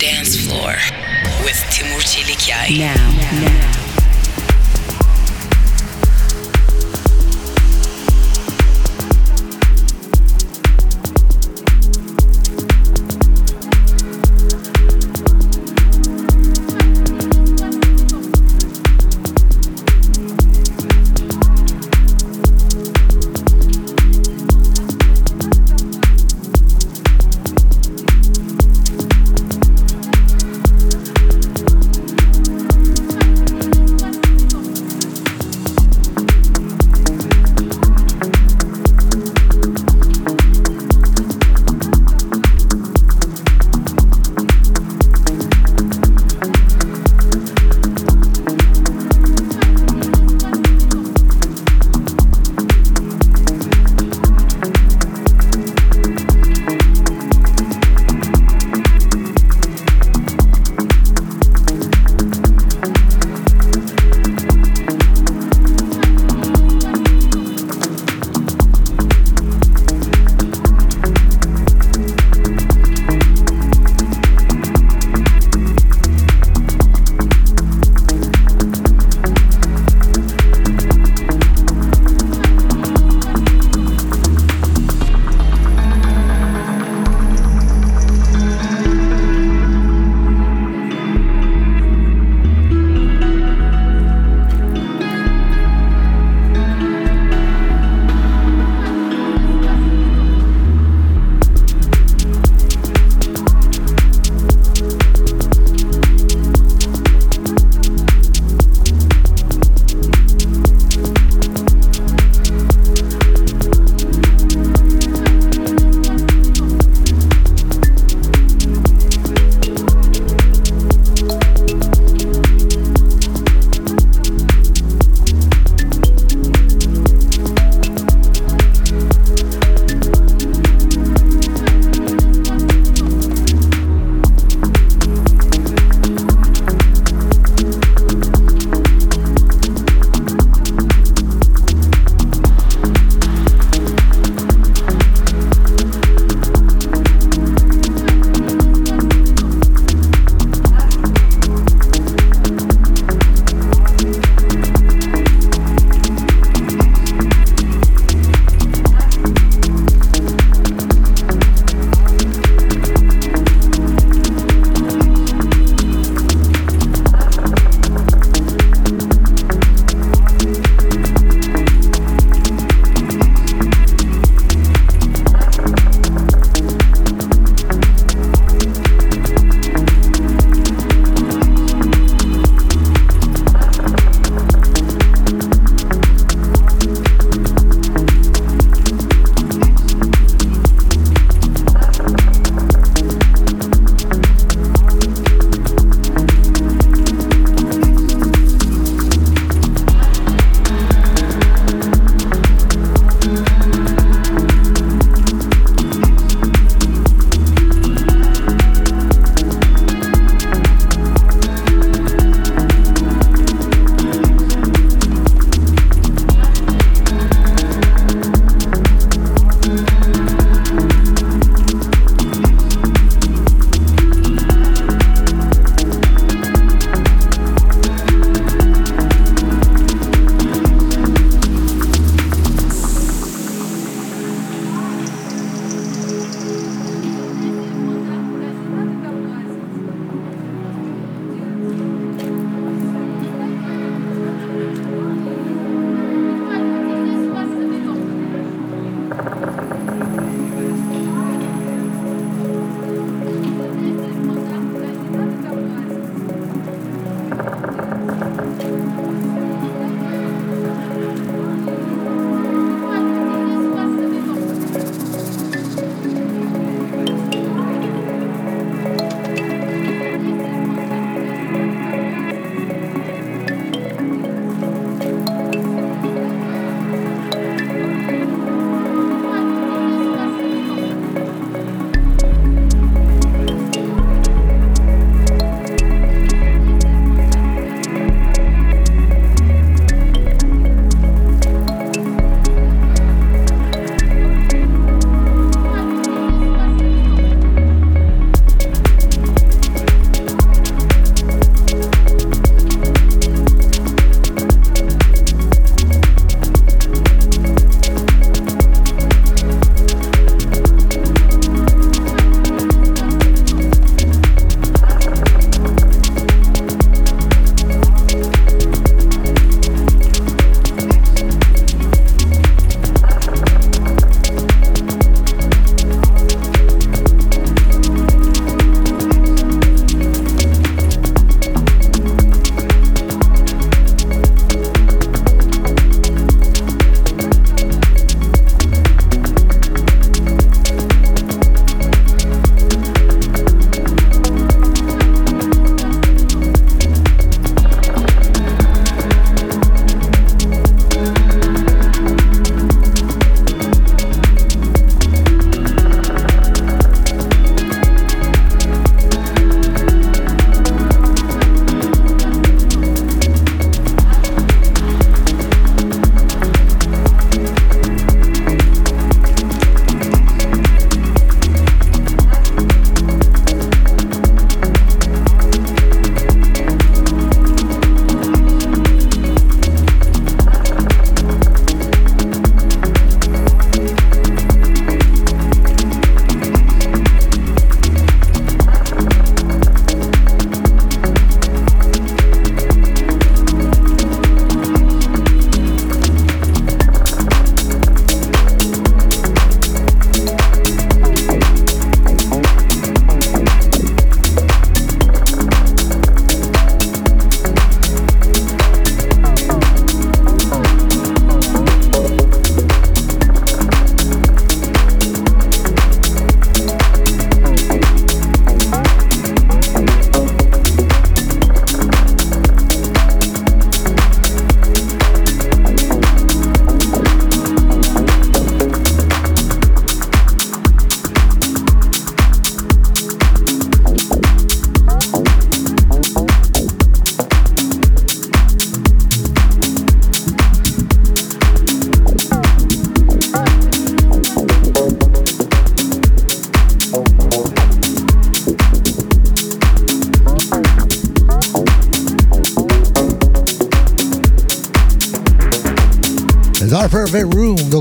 Dance Floor with Timur Çelikyay. Now, now.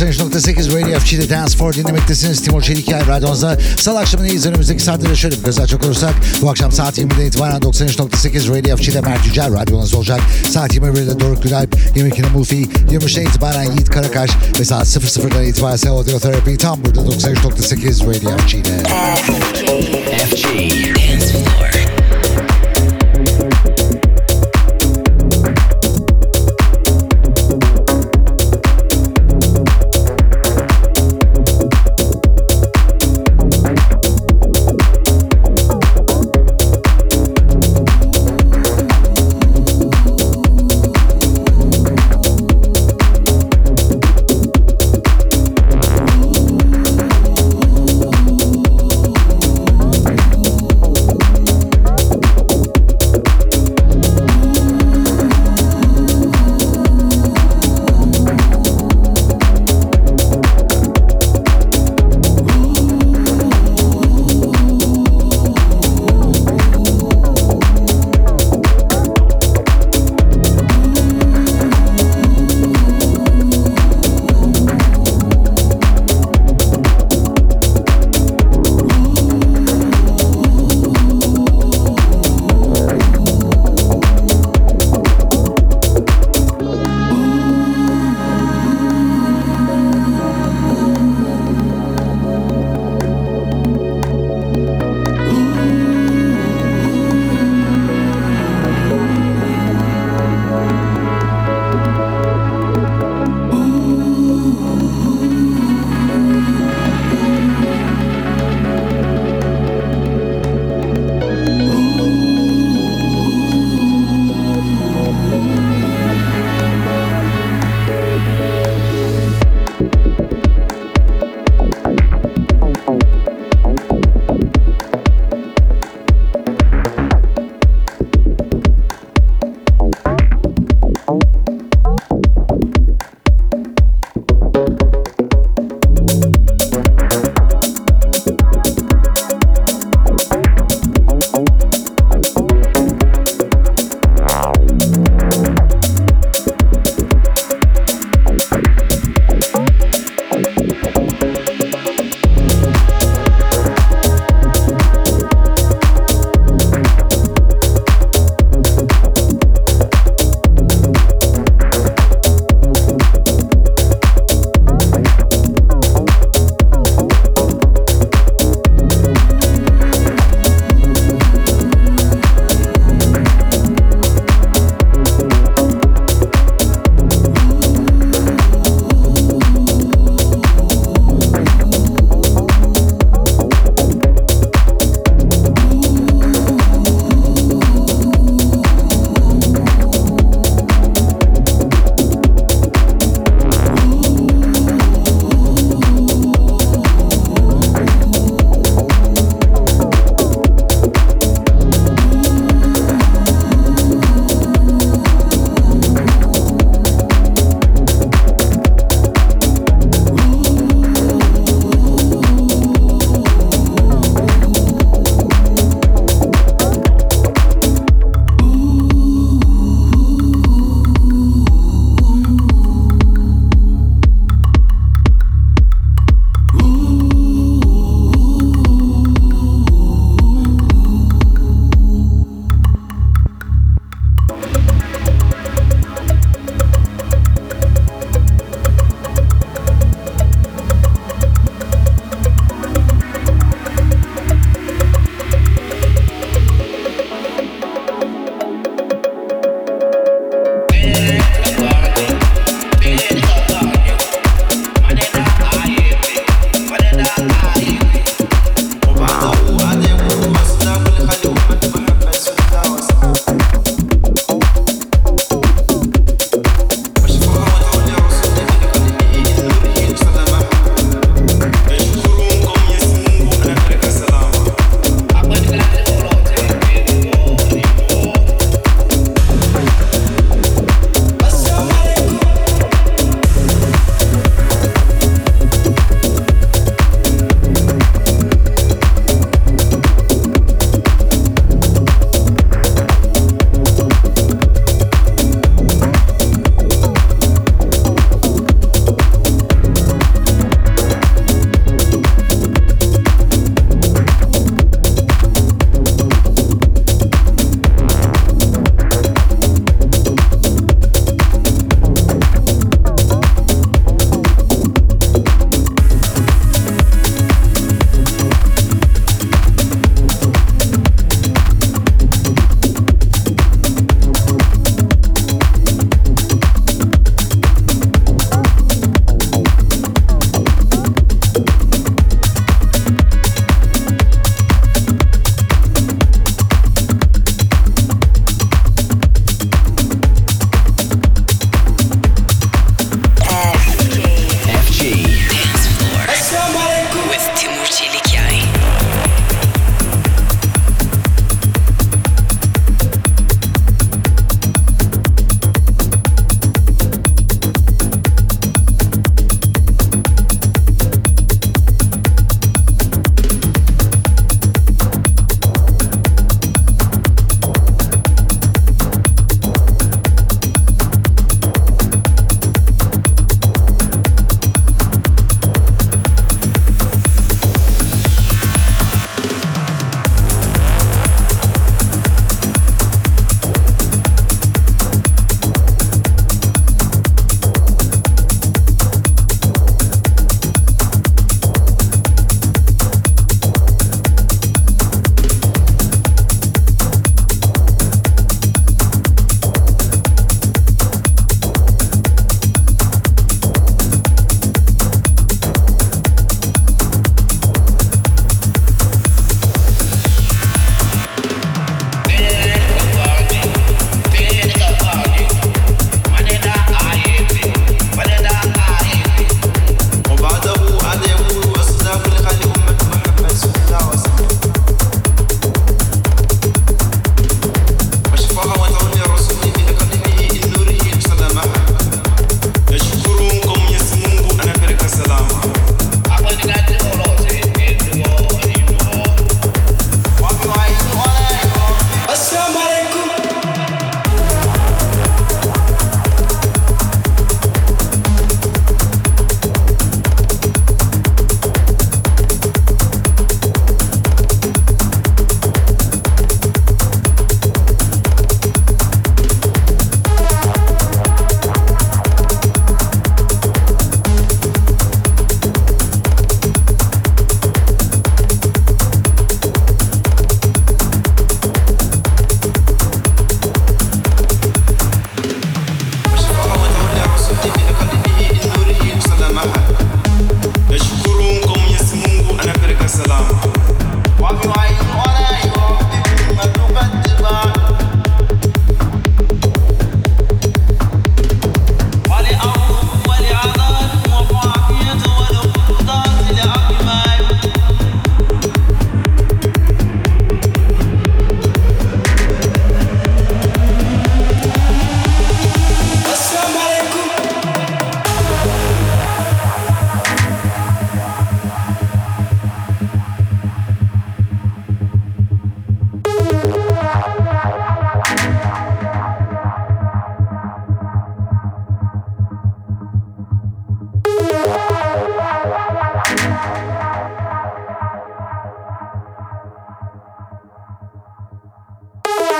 93.8 Radio FG'de Dance for dinlemektesiniz. Timur Çelikel radyonuzda salı akşamındayız. Önümüzdeki saatlere şöyle bir göz açacak olursak bu akşam saat 20'den itibaren 93.8 Radio FG'de Mert Yücel radyonuz olacak. Saat 21'de Doruk Gülalp, 22'de Mufi, 23'den itibaren Yiğit Karakaş ve saat 00'dan itibaren Audio Therapy tam burada 93.8 Radio FG'de. FG. Dance Floor.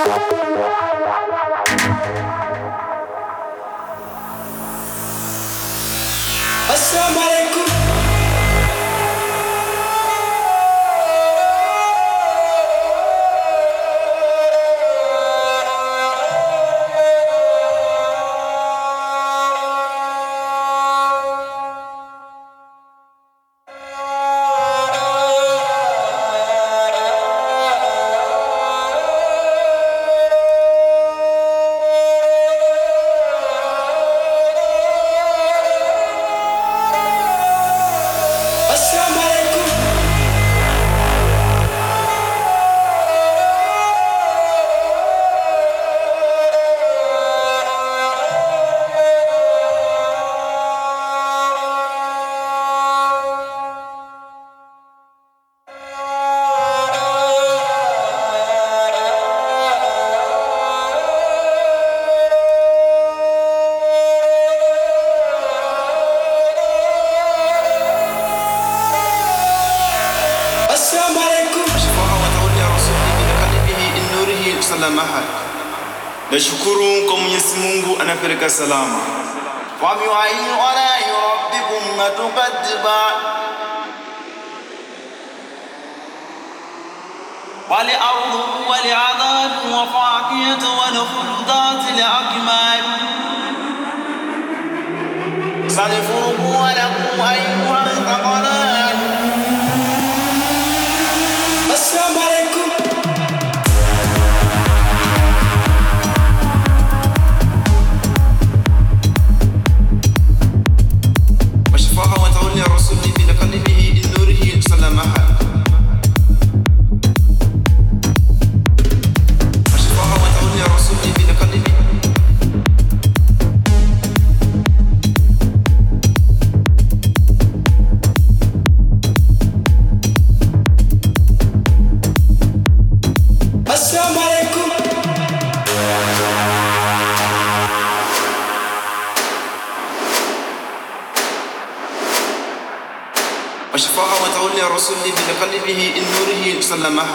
Yeah. Nashukuru kwa Mwenyezi Mungu anapeleka salama. Wamiwahi wala yurabbikum matukadiba ولأرض ولعذاب وفاكهة ونخل الأكمام سنفرق ولكم أيها الثقلان السلام عليكم نوره سلمها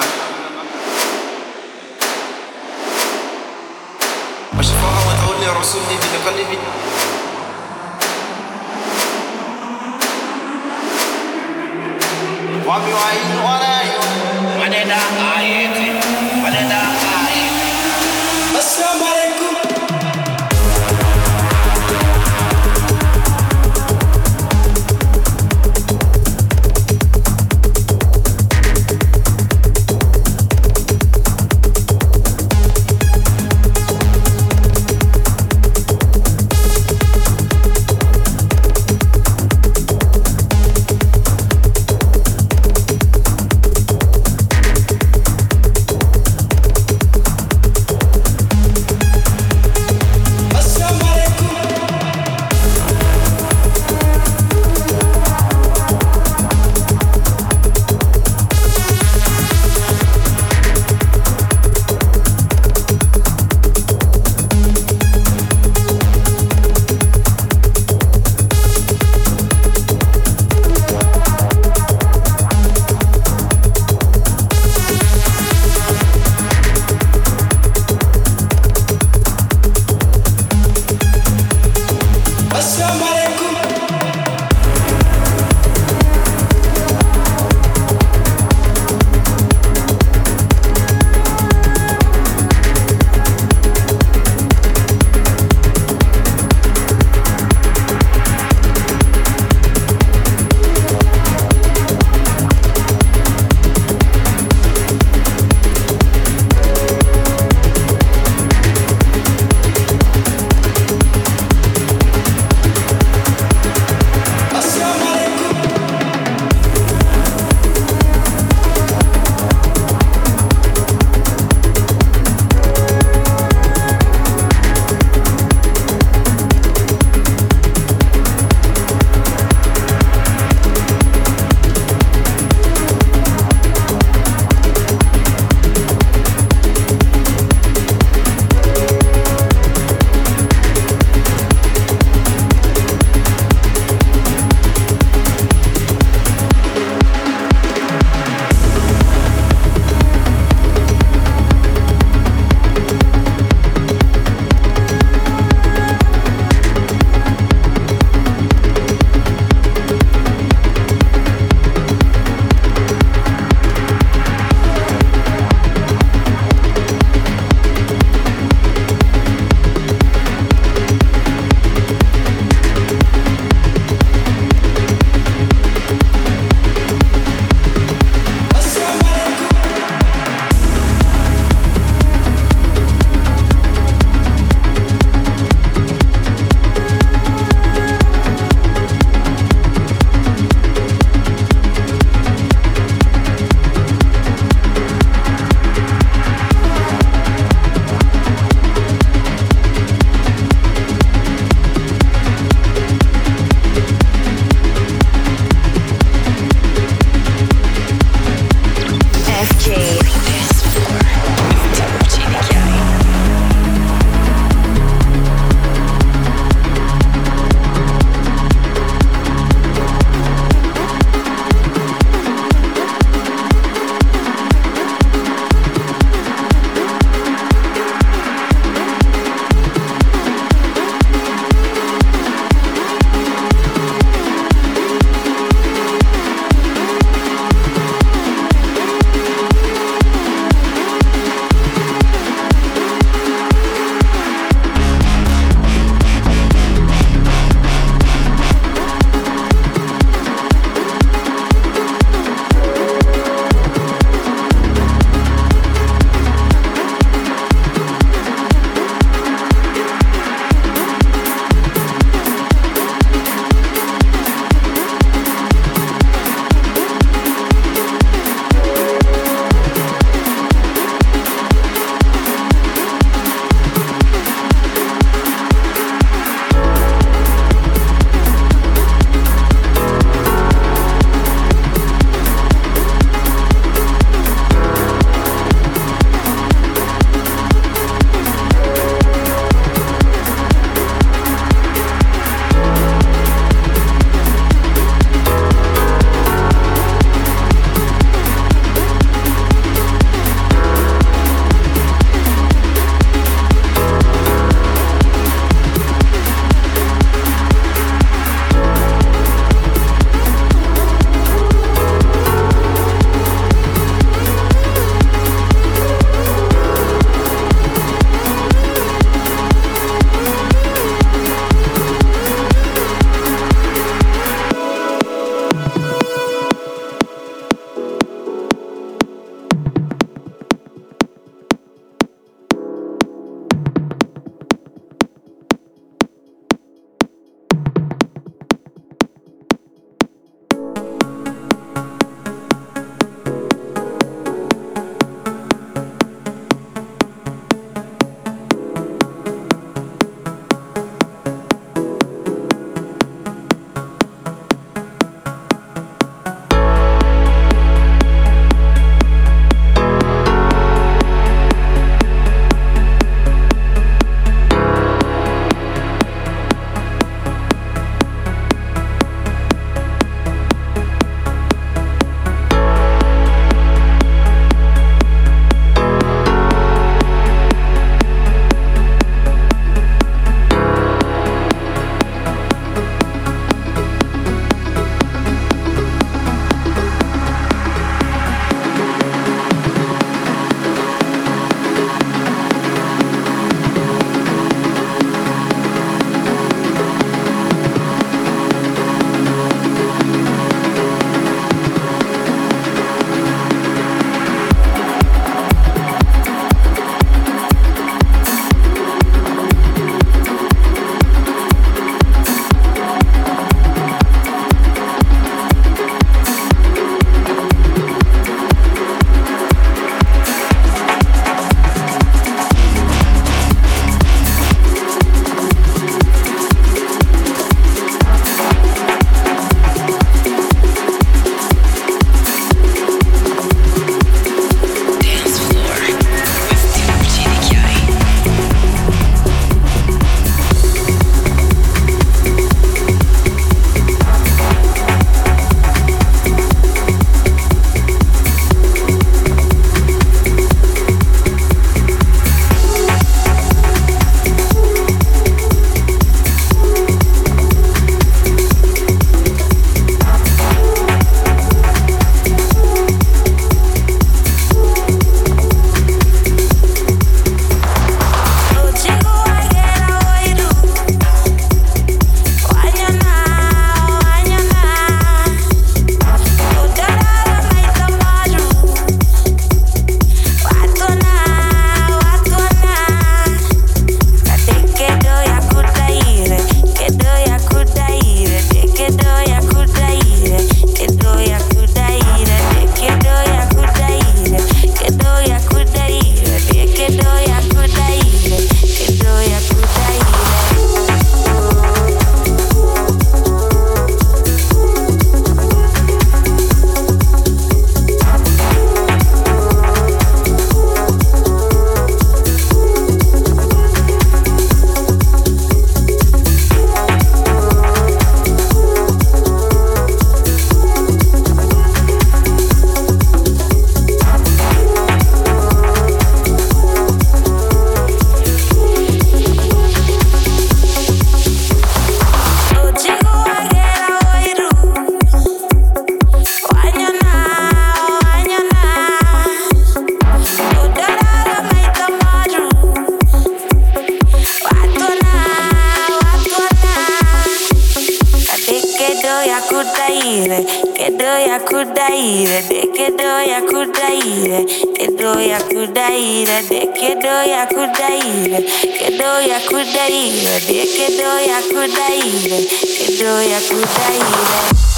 kudaire, te doya kudaire, de ke doya kudaire, ke doya kudaire, de ke doya kudaire, ke doya kudaire.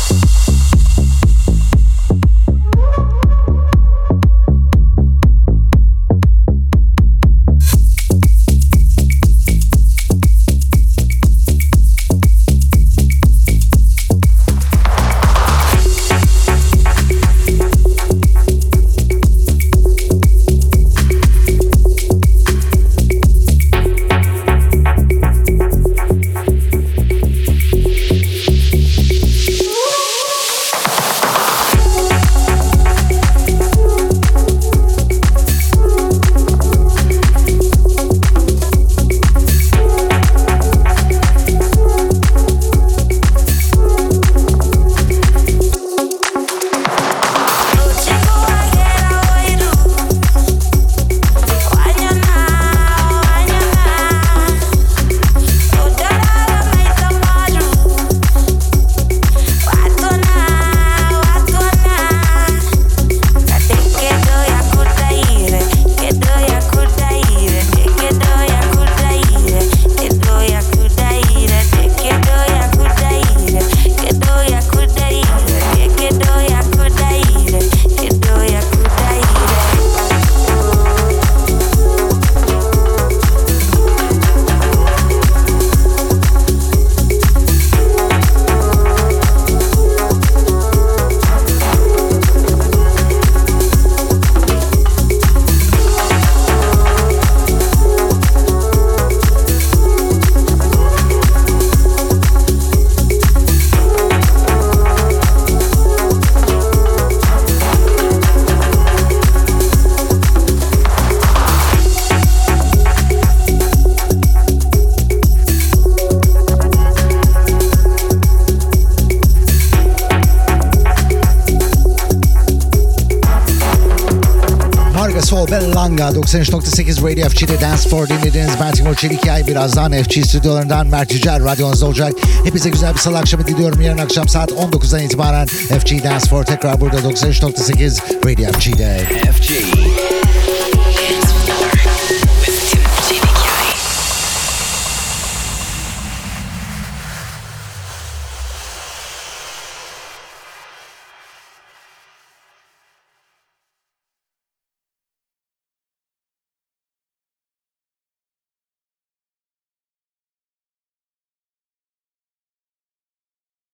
Langa 93.8 Radio FG'de Dance for dinlediğiniz Ben Timur Çelikay. Birazdan FG stüdyolarından Mert Yücel radyonuzda olacak. Hepinize güzel bir salı akşamı diliyorum. Yarın akşam saat 19'dan itibaren FG Dance for tekrar burada 93.8 Radio FG'de. FG.